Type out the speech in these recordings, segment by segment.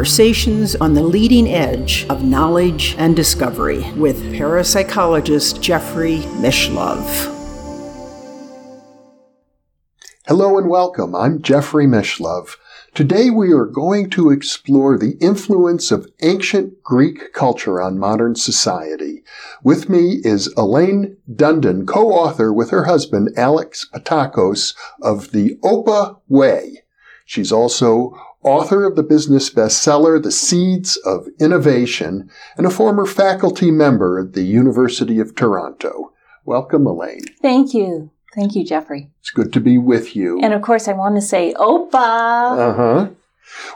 Conversations on the leading edge of knowledge and discovery with parapsychologist Jeffrey Mishlove. Hello and welcome. I'm Jeffrey Mishlove. Today we are going to explore the influence of ancient Greek culture on modern society. With me is Elaine Dundon, co-author with her husband Alex Pattakos of The Opa Way. She's also author of the business bestseller The Seeds of Innovation and a former faculty member at the University of Toronto. Welcome, Elaine. Thank you. Thank you, Jeffrey. It's good to be with you. And of course, I want to say Opa. Uh huh.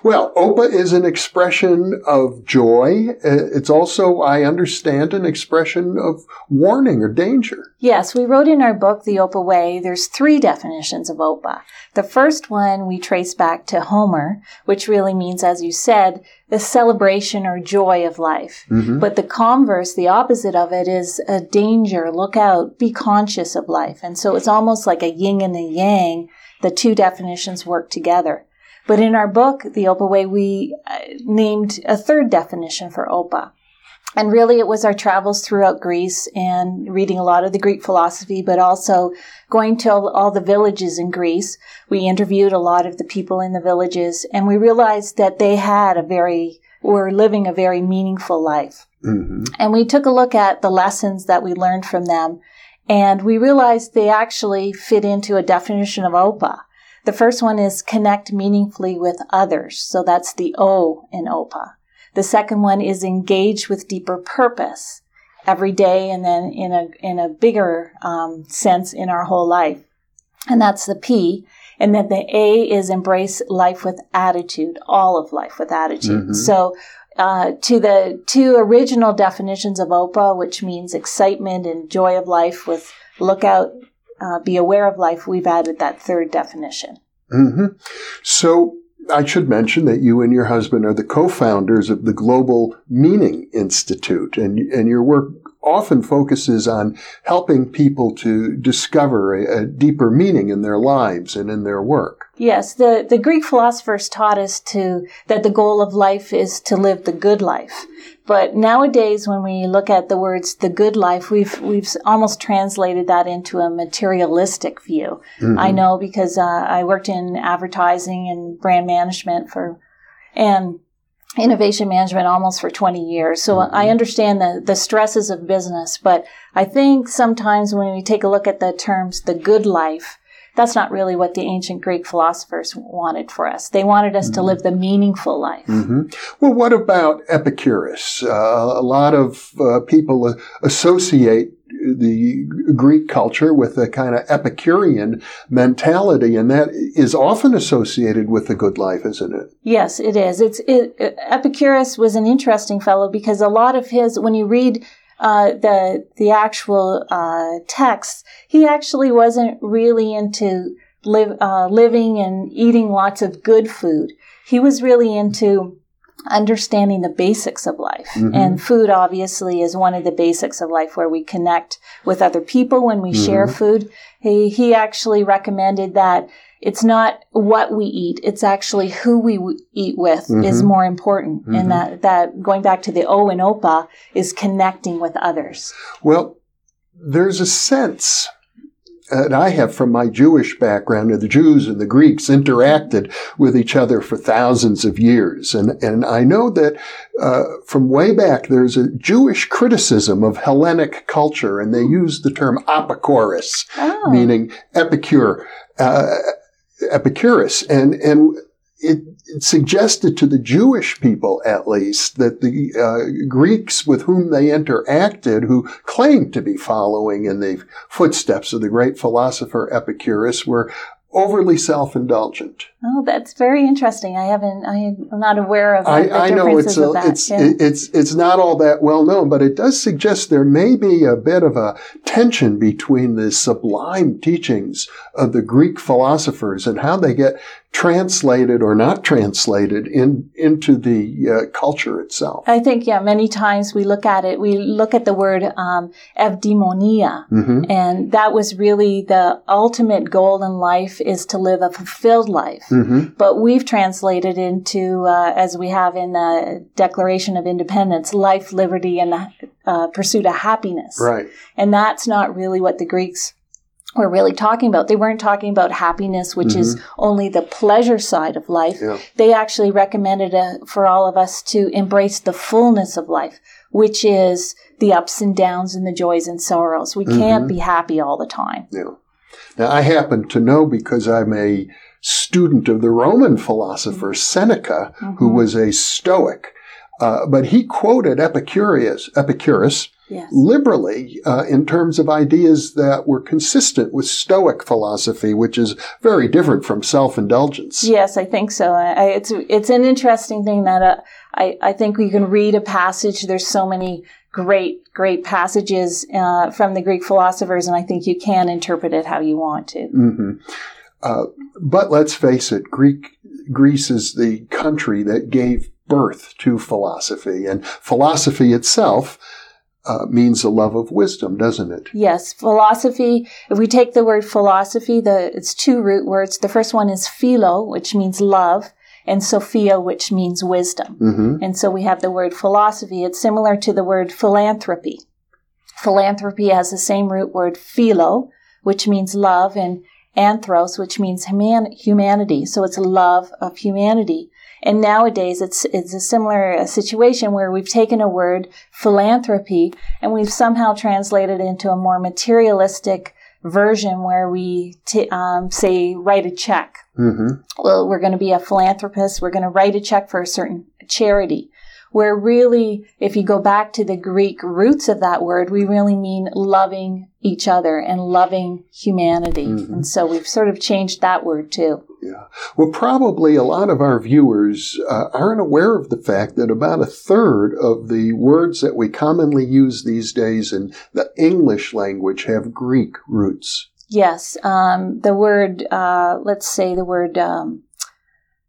Well, Opa is an expression of joy. Uh, it's also, I understand, an expression of warning or danger. Yes, we wrote in our book, The Opa Way, there's three definitions of Opa. The first one we trace back to Homer, which really means, as you said, the celebration or joy of life. Mm-hmm. But the converse, the opposite of it, is a danger. Look out, be conscious of life. And so it's almost like a yin and a yang. The two definitions work together. But in our book, The Opa Way, we uh, named a third definition for Opa. And really, it was our travels throughout Greece and reading a lot of the Greek philosophy, but also going to all the villages in Greece. We interviewed a lot of the people in the villages, and we realized that they had a very, were living a very meaningful life. Mm-hmm. And we took a look at the lessons that we learned from them, and we realized they actually fit into a definition of OPA. The first one is connect meaningfully with others. So that's the O in OPA. The second one is engage with deeper purpose every day and then in a, in a bigger um, sense in our whole life. And that's the P. And then the A is embrace life with attitude, all of life with attitude. Mm-hmm. So uh, to the two original definitions of OPA, which means excitement and joy of life with look out, uh, be aware of life, we've added that third definition. Mm-hmm. So I should mention that you and your husband are the co-founders of the Global Meaning Institute, and and your work often focuses on helping people to discover a, a, deeper meaning in their lives and in their work. Yes, the, the Greek philosophers taught us to that the goal of life is to live the good life. But nowadays, when we look at the words "the good life," we've we've almost translated that into a materialistic view. Mm-hmm. I know because uh, I worked in advertising and brand management for, and innovation management almost for 20 years. So mm-hmm. I understand the, the stresses of business, but I think sometimes when we take a look at the terms, the good life, that's not really what the ancient Greek philosophers wanted for us. They wanted us mm-hmm. to live the meaningful life. Mm-hmm. Well, what about Epicurus? Uh, a lot of uh, people associate the Greek culture with a kind of Epicurean mentality, and that is often associated with the good life, isn't it? Yes, it is. It's it, Epicurus was an interesting fellow because a lot of his, when you read uh, the the actual uh, texts, he actually wasn't really into live, uh, living and eating lots of good food. He was really into understanding the basics of life. Mm-hmm. And food obviously is one of the basics of life where we connect with other people when we mm-hmm. share food. He, he actually recommended that it's not what we eat, it's actually who we w- eat with mm-hmm. is more important. And mm-hmm. that, that going back to the O and OPA is connecting with others. Well, there's a sense and I have from my Jewish background, and the Jews and the Greeks interacted with each other for thousands of years. And, and I know that uh, from way back, there's a Jewish criticism of Hellenic culture, and they use the term apicorus, oh. meaning epicure, uh, Epicurus. And, and it, it, suggested to the Jewish people, at least, that the uh, Greeks with whom they interacted, who claimed to be following in the footsteps of the great philosopher Epicurus, were overly self-indulgent. Oh, that's very interesting. I haven't. I am not aware of. I, I know it's a, it's yeah. it's it's not all that well known, but it does suggest there may be a bit of a tension between the sublime teachings of the Greek philosophers and how they get translated or not translated in into the uh, culture itself. I think yeah, many times we look at it. We look at the word um, evdaimonia, mm-hmm. and that was really the ultimate goal in life is to live a fulfilled life. Mhm. but we've translated into, uh, as we have in the Declaration of Independence, life, liberty, and the uh, pursuit of happiness. Right. And that's not really what the Greeks were really talking about. They weren't talking about happiness, which is only the pleasure side of life. Yeah. They actually recommended uh, for all of us to embrace the fullness of life, which is the ups and downs and the joys and sorrows. We can't be happy all the time. Yeah. Now, I happen to know because I'm a student of the Roman philosopher Seneca, who was a Stoic. Uh, but he quoted Epicurus, Epicurus Yes. liberally uh, in terms of ideas that were consistent with Stoic philosophy, which is very different from self-indulgence. Yes, I think so. I, it's it's an interesting thing that uh, I I think we can read a passage. There's so many great great passages uh, from the Greek philosophers, and I think you can interpret it how you want to. hmm Uh, but let's face it, Greek Greece is the country that gave birth to philosophy, and philosophy itself uh, means the love of wisdom, doesn't it? Yes, philosophy. If we take the word philosophy, the it's two root words. The first one is philo, which means love, and sophia, which means wisdom. hmm And so we have the word philosophy. It's similar to the word philanthropy. Philanthropy has the same root word philo, which means love, and anthros, which means human- humanity. So it's love of humanity. And nowadays it's, it's a similar uh, situation where we've taken a word, philanthropy, and we've somehow translated it into a more materialistic version where we t- um, say write a check hmm well, we're going to be a philanthropist. We're going to write a check for a certain charity. Where really, if you go back to the Greek roots of that word, we really mean loving each other and loving humanity. And so we've sort of changed that word too. Yeah. Well, probably a lot of our viewers uh, aren't aware of the fact that about a third of the words that we commonly use these days in the English language have Greek roots. Yes, um, the word, uh, let's say the word um,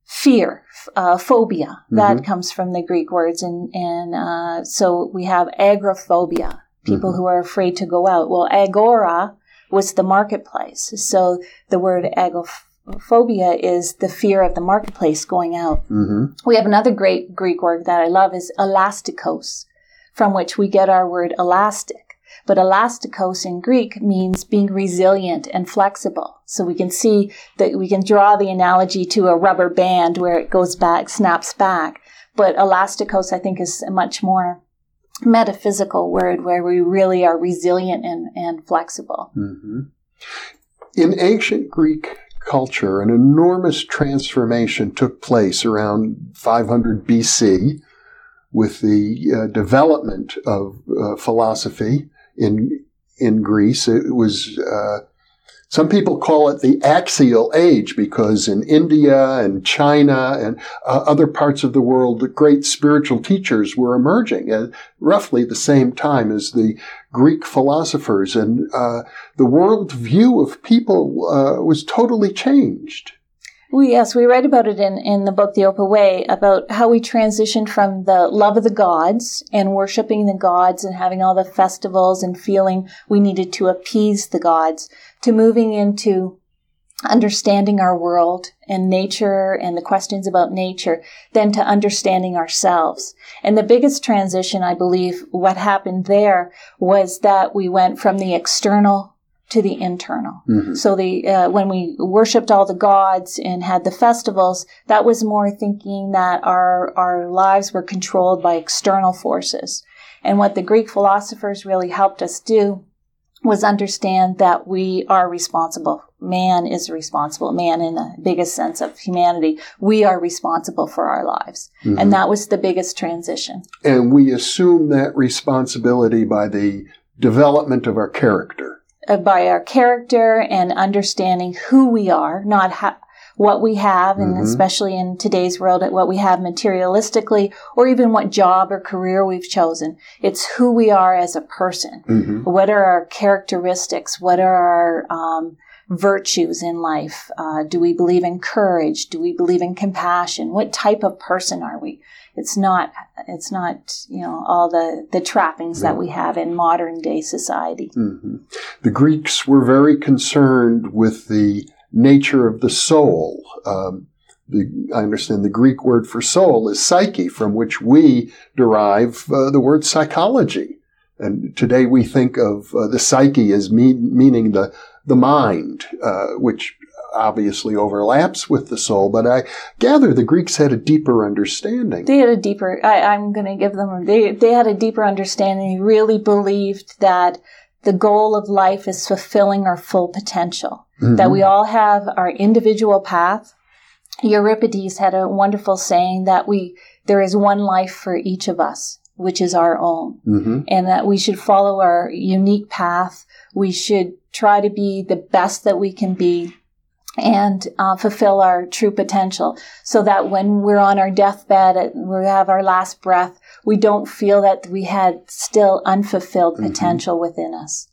fear, uh, phobia, that comes from the Greek words. And, and uh, so we have agoraphobia, people who are afraid to go out. Well, agora was the marketplace. So the word agoraphobia is the fear of the marketplace going out. hmm We have another great Greek word that I love is elastikos, from which we get our word elastic. But elastikos in Greek means being resilient and flexible. So we can see that we can draw the analogy to a rubber band where it goes back, snaps back. But elastikos, I think, is much more metaphysical word where we really are resilient and, and flexible. hmm In ancient Greek culture, an enormous transformation took place around 500 BC with the uh, development of uh, philosophy in in Greece. It was uh, some people call it the axial age because in India and China and uh, other parts of the world, the great spiritual teachers were emerging at roughly the same time as the Greek philosophers, and uh, the world view of people uh, was totally changed. Yes, we write about it in, in the book, The Opa Way, about how we transitioned from the love of the gods and worshiping the gods and having all the festivals and feeling we needed to appease the gods to moving into understanding our world and nature and the questions about nature, then to understanding ourselves. And the biggest transition, I believe, what happened there was that we went from the external to the internal. So the uh, when we worshipped all the gods and had the festivals, that was more thinking that our our lives were controlled by external forces. And what the Greek philosophers really helped us do was understand that we are responsible. Man is responsible. Man, in the biggest sense of humanity, we are responsible for our lives. And that was the biggest transition. And we assume that responsibility by the development of our character. Uh, by our character and understanding who we are, not ha- what we have, and especially in today's world, at what we have materialistically, or even what job or career we've chosen. It's who we are as a person. What are our characteristics? What are our um, virtues in life? Uh, do we believe in courage? Do we believe in compassion? What type of person are we? It's not. It's not. You know all the the trappings that we have in modern day society. The Greeks were very concerned with the nature of the soul. Um, the, I understand the Greek word for soul is psyche, from which we derive uh, the word psychology. And today we think of uh, the psyche as mean, meaning the the mind, uh, which obviously overlaps with the soul, but I gather the Greeks had a deeper understanding. They had a deeper, I, am going to give them, they, they had a deeper understanding. They really believed that the goal of life is fulfilling our full potential, mm-hmm. that we all have our individual path. Euripides had a wonderful saying that we, there is one life for each of us, which is our own, mm-hmm. and that we should follow our unique path. We should try to be the best that we can be and uh, fulfill our true potential so that when we're on our deathbed, and we have our last breath, we don't feel that we had still unfulfilled mm-hmm. potential mm-hmm. within us.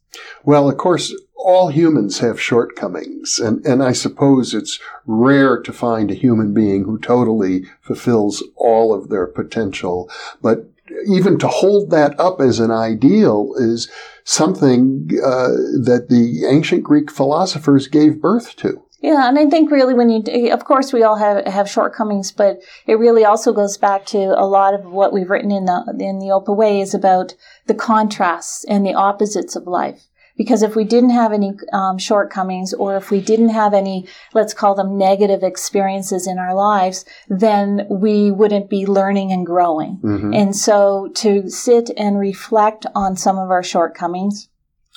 Well, of course, all humans have shortcomings, and, and I suppose it's rare to find a human being who totally fulfills all of their potential. But even to hold that up as an ideal is something uh, that the ancient Greek philosophers gave birth to. Yeah, and I think really when you, of course, we all have have shortcomings, but it really also goes back to a lot of what we've written in the in the Opa Way is about the contrasts and the opposites of life. Because if we didn't have any um, shortcomings, or if we didn't have any, let's call them negative experiences in our lives, then we wouldn't be learning and growing. Mm-hmm. And so to sit and reflect on some of our shortcomings,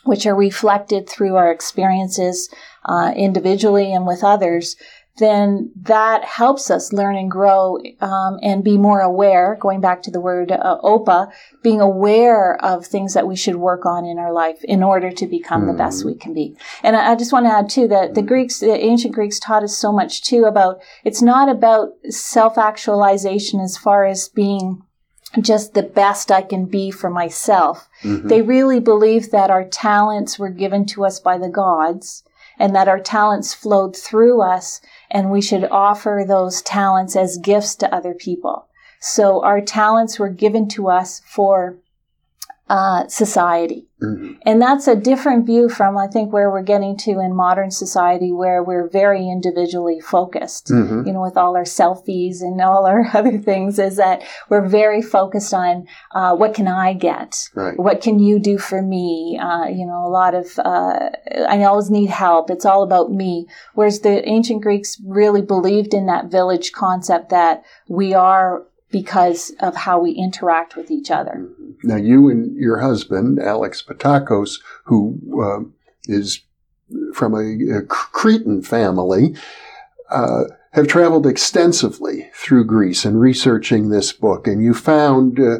which are reflected through our experiences uh, individually and with others, then that helps us learn and grow um, and be more aware. Going back to the word uh, OPA, being aware of things that we should work on in our life in order to become mm. the best mm-hmm. we can be. And I, I just want to add too that the Greeks, the ancient Greeks, taught us so much too about it's not about self actualization as far as being just the best I can be for myself. Mm-hmm. They really believed that our talents were given to us by the gods and that our talents flowed through us and we should offer those talents as gifts to other people. So our talents were given to us for uh, society. Mm-hmm. And that's a different view from, I think, where we're getting to in modern society, where we're very individually focused, mm-hmm. you know, with all our selfies and all our other things, is that we're very focused on uh, what can I get? Right. What can you do for me? Uh, you know, a lot of, uh, I always need help. It's all about me. Whereas the ancient Greeks really believed in that village concept that we are because of how we interact with each other. Now, you and your husband, Alex Pattakos, who uh, is from a, a, Cretan family, uh, have traveled extensively through Greece in researching this book, and you found, uh,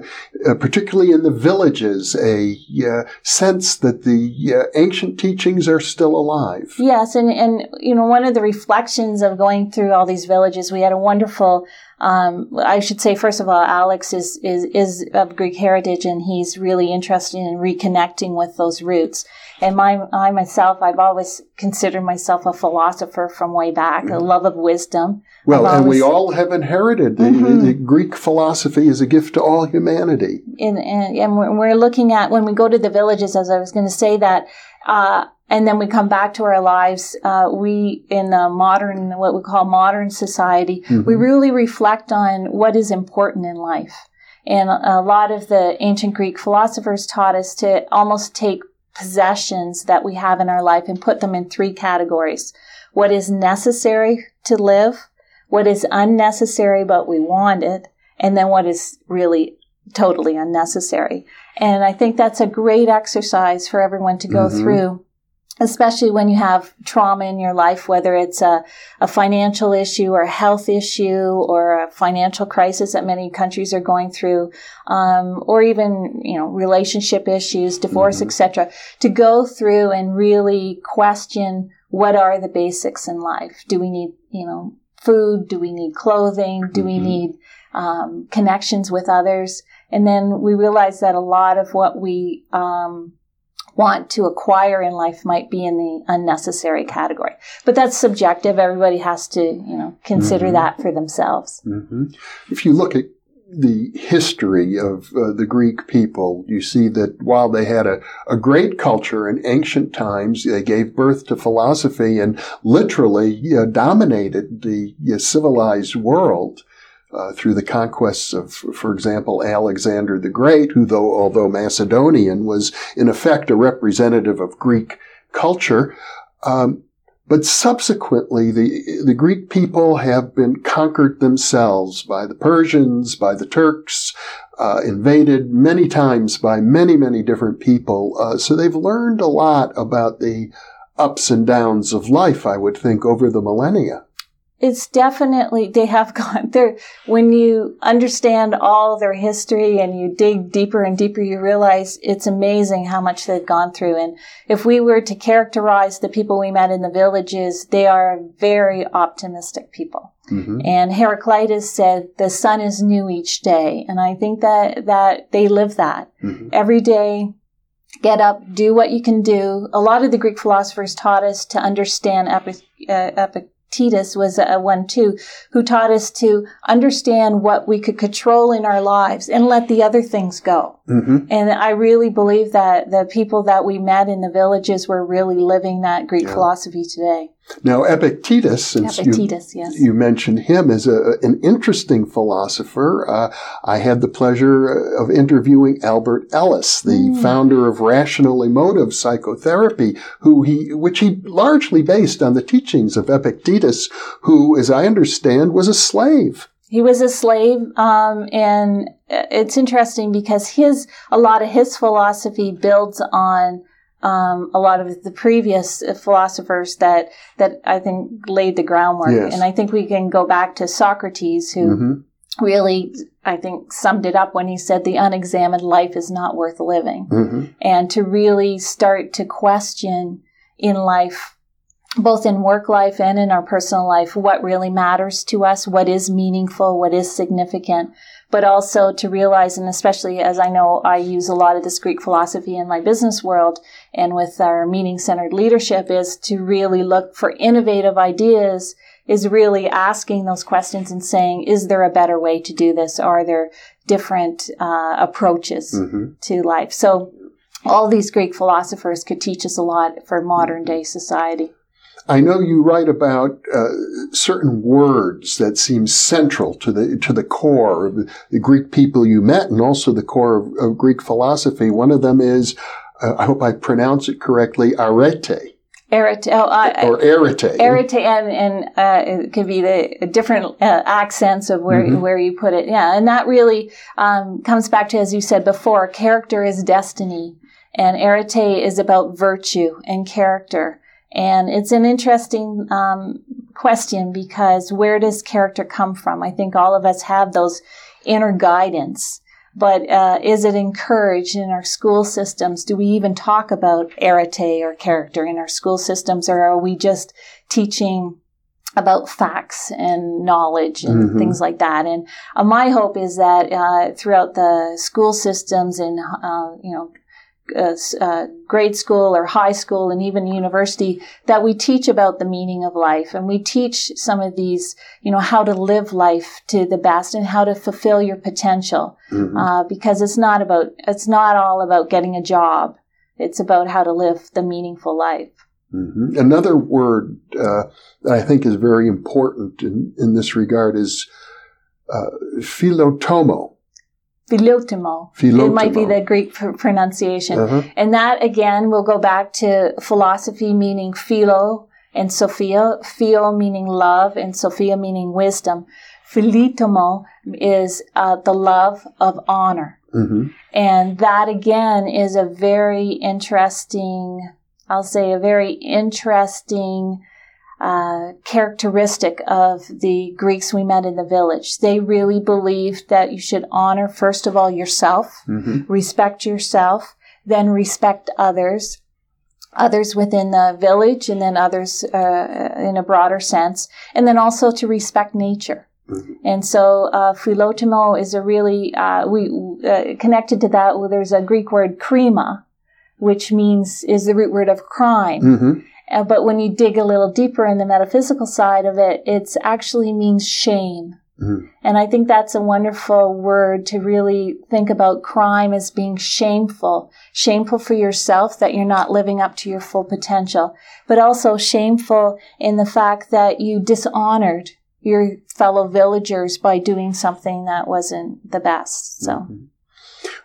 uh particularly in the villages, a uh, sense that the uh, ancient teachings are still alive. Yes, and and you know one of the reflections of going through all these villages, we had a wonderful um, I should say, first of all, Alex is, is, is of Greek heritage and he's really interested in reconnecting with those roots. And my, I myself, I've always considered myself a philosopher from way back, mm-hmm. a love of wisdom. Well, and we all have inherited the, mm-hmm. the, Greek philosophy is a gift to all humanity. And, and, and we're looking at, when we go to the villages, as I was going to say that, uh, and then we come back to our lives. Uh, we, in the modern, what we call modern society, mm-hmm. we really reflect on what is important in life. And a lot of the ancient Greek philosophers taught us to almost take possessions that we have in our life and put them in three categories. What is necessary to live, what is unnecessary but we want it, and then what is really totally unnecessary. And I think that's a great exercise for everyone to go mm-hmm. through especially when you have trauma in your life, whether it's a, a, financial issue or a health issue or a financial crisis that many countries are going through, um, or even you know relationship issues, divorce, mm-hmm. etc. To go through and really question what are the basics in life. Do we need you know food? Do we need clothing? Do mm-hmm. we need um, connections with others? And then we realize that a lot of what we um, want to acquire in life might be in the unnecessary category. But that's subjective. Everybody has to, you know, consider mm-hmm. that for themselves. Mm-hmm. If you look at the history of uh, the Greek people, you see that while they had a, a great culture in ancient times, they gave birth to philosophy and literally uh, dominated the uh, civilized world. Uh, through the conquests of, for example, Alexander the Great, who, though although Macedonian, was in effect a representative of Greek culture. Um, but subsequently, the, the Greek people have been conquered themselves by the Persians, by the Turks, uh, invaded many times by many, many different people. Uh, so they've learned a lot about the ups and downs of life, I would think, over the millennia it's definitely they have gone there when you understand all their history and you dig deeper and deeper you realize it's amazing how much they've gone through and if we were to characterize the people we met in the villages they are very optimistic people mm-hmm. and heraclitus said the sun is new each day and i think that that they live that mm-hmm. Every day get up, do what you can do. A lot of the Greek philosophers taught us to understand epic, uh, epic Titus was a one too, who taught us to understand what we could control in our lives and let the other things go. Mm-hmm. And I really believe that the people that we met in the villages were really living that Greek yeah. philosophy today. Now, Epictetus, since Epictetus, you, yes. you mentioned him as a, an interesting philosopher, uh, I had the pleasure of interviewing Albert Ellis, the mm. founder of rational emotive psychotherapy, who he, which he largely based on the teachings of Epictetus, who, as I understand, was a slave. He was a slave, um, and it's interesting because his a lot of his philosophy builds on um, a lot of the previous philosophers that that I think laid the groundwork. Yes. And I think we can go back to Socrates, who mm-hmm. really I think summed it up when he said the unexamined life is not worth living, mm-hmm. and to really start to question in life. Both in work life and in our personal life, what really matters to us, what is meaningful, what is significant, but also to realize, and especially as I know I use a lot of this Greek philosophy in my business world and with our meaning centered leadership, is to really look for innovative ideas, is really asking those questions and saying, is there a better way to do this? Are there different uh, approaches mm-hmm. to life? So, all these Greek philosophers could teach us a lot for modern day society. I know you write about uh, certain words that seem central to the to the core of the Greek people you met, and also the core of, of Greek philosophy. One of them is, uh, I hope I pronounce it correctly, arete. Arete, oh, uh, or arete. Arete, and, and uh, it could be the different uh, accents of where mm-hmm. where you put it. Yeah, and that really um, comes back to, as you said before, character is destiny, and arete is about virtue and character. And it's an interesting um, question because where does character come from? I think all of us have those inner guidance, but uh, is it encouraged in our school systems? Do we even talk about arete or character in our school systems, or are we just teaching? about facts and knowledge and mm-hmm. things like that. And uh, my hope is that uh, throughout the school systems and uh, you know uh, uh, grade school or high school and even university that we teach about the meaning of life. And we teach some of these you know how to live life to the best and how to fulfill your potential. Mm-hmm. uh, because it's not about it's not all about getting a job. It's about how to live the meaningful life. Mm-hmm. another word uh, that i think is very important in, in this regard is uh, philotomo Philotimo. Philotimo. It might be the Greek pr- pronunciation. Uh-huh. And that again will go back to philosophy meaning philo and Sophia. Philo meaning love and Sophia meaning wisdom. Philotimo is uh, the love of honor. Mm-hmm. And that again is a very interesting, I'll say a very interesting uh, characteristic of the Greeks we met in the village. They really believed that you should honor, first of all, yourself, mm-hmm. respect yourself, then respect others, others within the village, and then others uh, in a broader sense, and then also to respect nature. Mm-hmm. And so, uh, philotimo is a really, uh, we, uh, connected to that, well, there's a Greek word krima, which means, is the root word of crime. Mm-hmm. Uh, but when you dig a little deeper in the metaphysical side of it, it actually means shame. Mm. And I think that's a wonderful word to really think about crime as being shameful. Shameful for yourself that you're not living up to your full potential, but also shameful in the fact that you dishonored your fellow villagers by doing something that wasn't the best. So. Mm-hmm.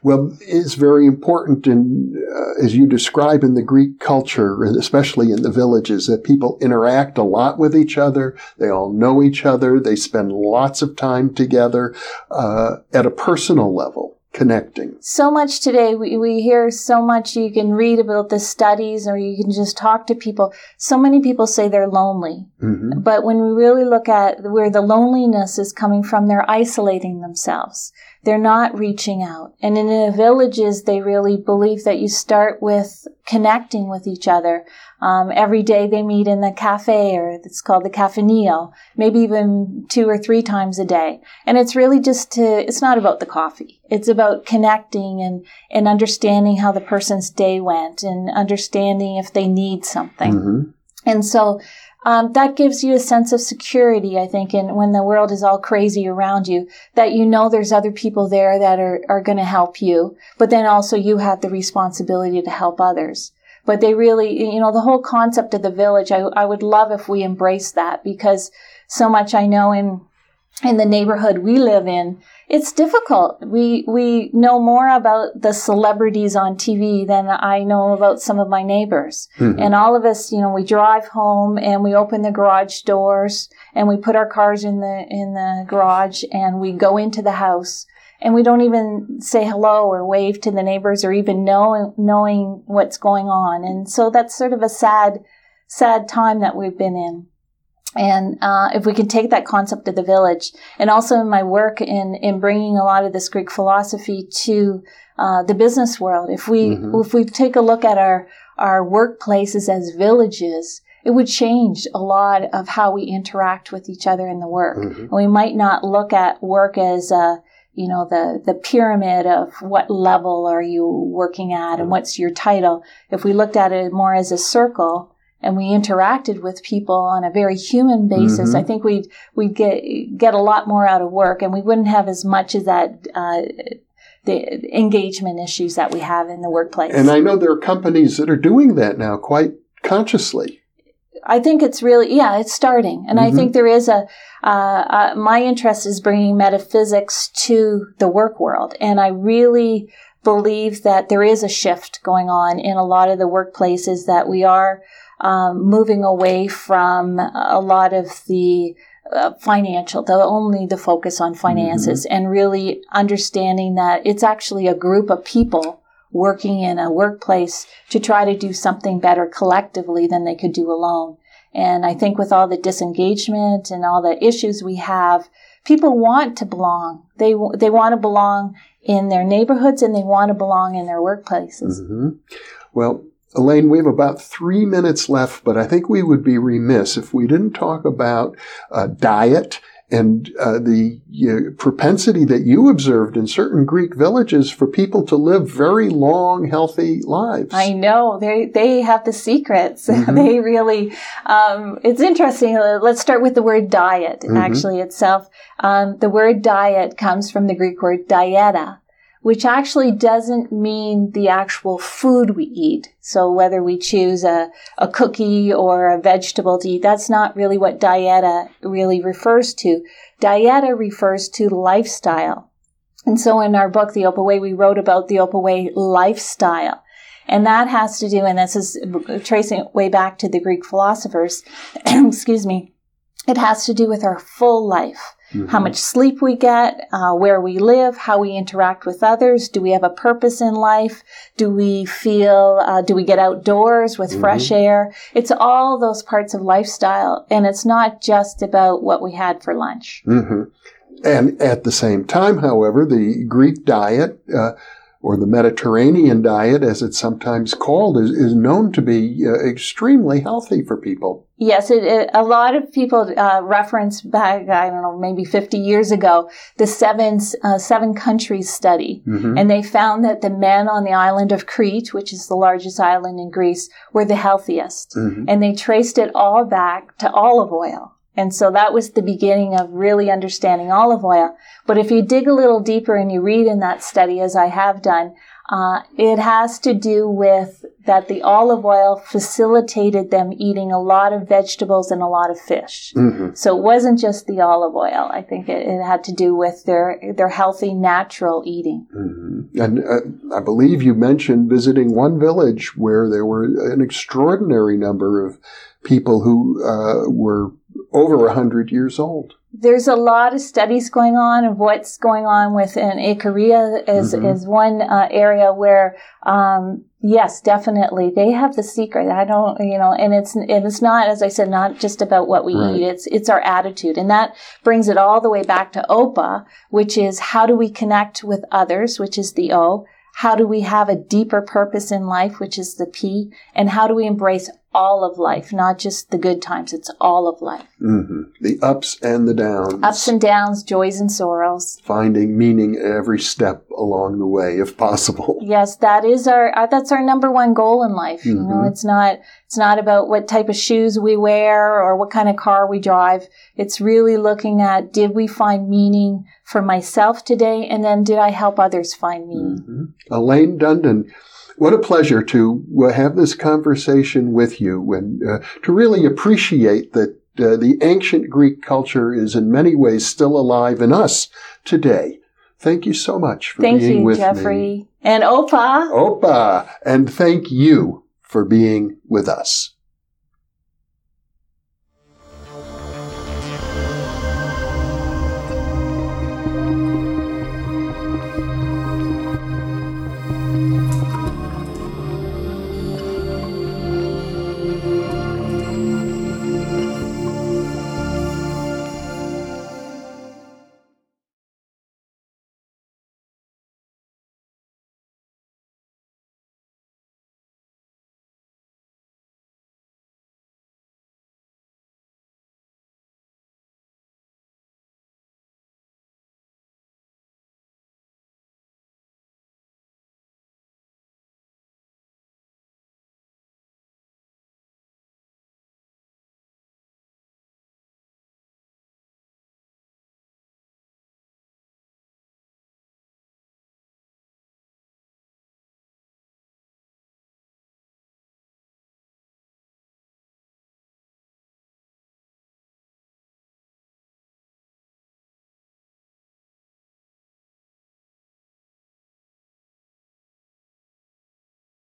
Well, it's very important, in, uh, as you describe in the Greek culture, especially in the villages, that people interact a lot with each other. They all know each other. They spend lots of time together uh, at a personal level connecting. So much today, we, we hear so much. You can read about the studies or you can just talk to people. So many people say they're lonely. Mm-hmm. But when we really look at where the loneliness is coming from, they're isolating themselves. They're not reaching out. And in the villages, they really believe that you start with connecting with each other. Um, every day they meet in the cafe or it's called the cafenio, maybe even two or three times a day. And it's really just to, it's not about the coffee. It's about connecting and, and understanding how the person's day went and understanding if they need something. Mm-hmm. And so um, that gives you a sense of security, I think, and when the world is all crazy around you, that you know there's other people there that are, are going to help you, but then also you have the responsibility to help others. But they really, you know, the whole concept of the village, I, I would love if we embrace that because so much I know in, in the neighborhood we live in, it's difficult. We we know more about the celebrities on TV than I know about some of my neighbors. Mm-hmm. And all of us, you know, we drive home and we open the garage doors and we put our cars in the in the garage and we go into the house and we don't even say hello or wave to the neighbors or even know knowing what's going on. And so that's sort of a sad sad time that we've been in. And uh, if we can take that concept of the village, and also in my work in in bringing a lot of this Greek philosophy to uh, the business world, if we mm-hmm. if we take a look at our our workplaces as villages, it would change a lot of how we interact with each other in the work. Mm-hmm. we might not look at work as a you know the the pyramid of what level are you working at and what's your title. If we looked at it more as a circle and we interacted with people on a very human basis, mm-hmm. I think we'd we'd get get a lot more out of work, and we wouldn't have as much of that. Uh, the engagement issues that we have in the workplace. And I know there are companies that are doing that now quite consciously. I think it's really, yeah, it's starting. And mm-hmm. I think there is a, uh, uh, my interest is bringing metaphysics to the work world. And I really believe that there is a shift going on in a lot of the workplaces that we are um, moving away from a lot of the uh, financial, the only the focus on finances, mm-hmm. and really understanding that it's actually a group of people working in a workplace to try to do something better collectively than they could do alone. And I think with all the disengagement and all the issues we have, people want to belong. They they want to belong in their neighborhoods and they want to belong in their workplaces. Mm-hmm. Well, Elaine, we have about three minutes left, but I think we would be remiss if we didn't talk about uh, diet and uh, the uh, propensity that you observed in certain Greek villages for people to live very long, healthy lives. I know they they have the secrets. Mm-hmm. they really. Um, it's interesting. Let's start with the word diet. Mm-hmm. Actually, itself, um, the word diet comes from the Greek word dieta, which actually doesn't mean the actual food we eat. So whether we choose a, a cookie or a vegetable to eat, that's not really what dieta really refers to. Dieta refers to lifestyle. And so in our book, The Opa Way, we wrote about the Opa Way lifestyle. And that has to do, and this is tracing way back to the Greek philosophers, excuse me, it has to do with our full life. Mm-hmm. How much sleep we get, uh, where we live, how we interact with others. Do we have a purpose in life? Do we feel, uh, do we get outdoors with mm-hmm. fresh air? It's all those parts of lifestyle. And it's not just about what we had for lunch. Mm-hmm. And at the same time, however, the Greek diet, uh, or the Mediterranean diet, as it's sometimes called, is, is known to be uh, extremely healthy for people. Yes, it, it, a lot of people uh, reference back, I don't know, maybe 50 years ago, the seven, uh, seven countries study. Mm-hmm. And they found that the men on the island of Crete, which is the largest island in Greece, were the healthiest. Mm-hmm. And they traced it all back to olive oil And so that was the beginning of really understanding olive oil. But if you dig a little deeper and you read in that study, as I have done, uh, it has to do with that the olive oil facilitated them eating a lot of vegetables and a lot of fish. Mm-hmm. So it wasn't just the olive oil. I think it, it had to do with their their healthy, natural eating. Mm-hmm. And uh, I believe you mentioned visiting one village where there were an extraordinary number of people who uh, were over a hundred years old. There's a lot of studies going on of what's going on within Ikaria is Mhm. is one uh, area where um, yes, definitely they have the secret. I don't, you know, and it's and it's not as I said, not just about what we Right. eat. It's it's our attitude, and that brings it all the way back to OPA, which is how do we connect with others, which is the O. How do we have a deeper purpose in life, which is the P, and how do we embrace all of life, not just the good times? It's all of life. hmm The ups and the downs. ups and downs, joys and sorrows. finding meaning every step along the way, if possible. Yes, that is our uh, that's our number one goal in life. You know, Mhm. it's not it's not about what type of shoes we wear or what kind of car we drive. It's really looking at did we find meaning for myself today, and then did I help others find meaning? Mhm. Elaine Dundon, what a pleasure to uh, have this conversation with you and uh, to really appreciate that uh, the ancient Greek culture is in many ways still alive in us today. Thank you so much for Thank being you, with Jeffrey me. and Opa. Opa, and thank you for being with us.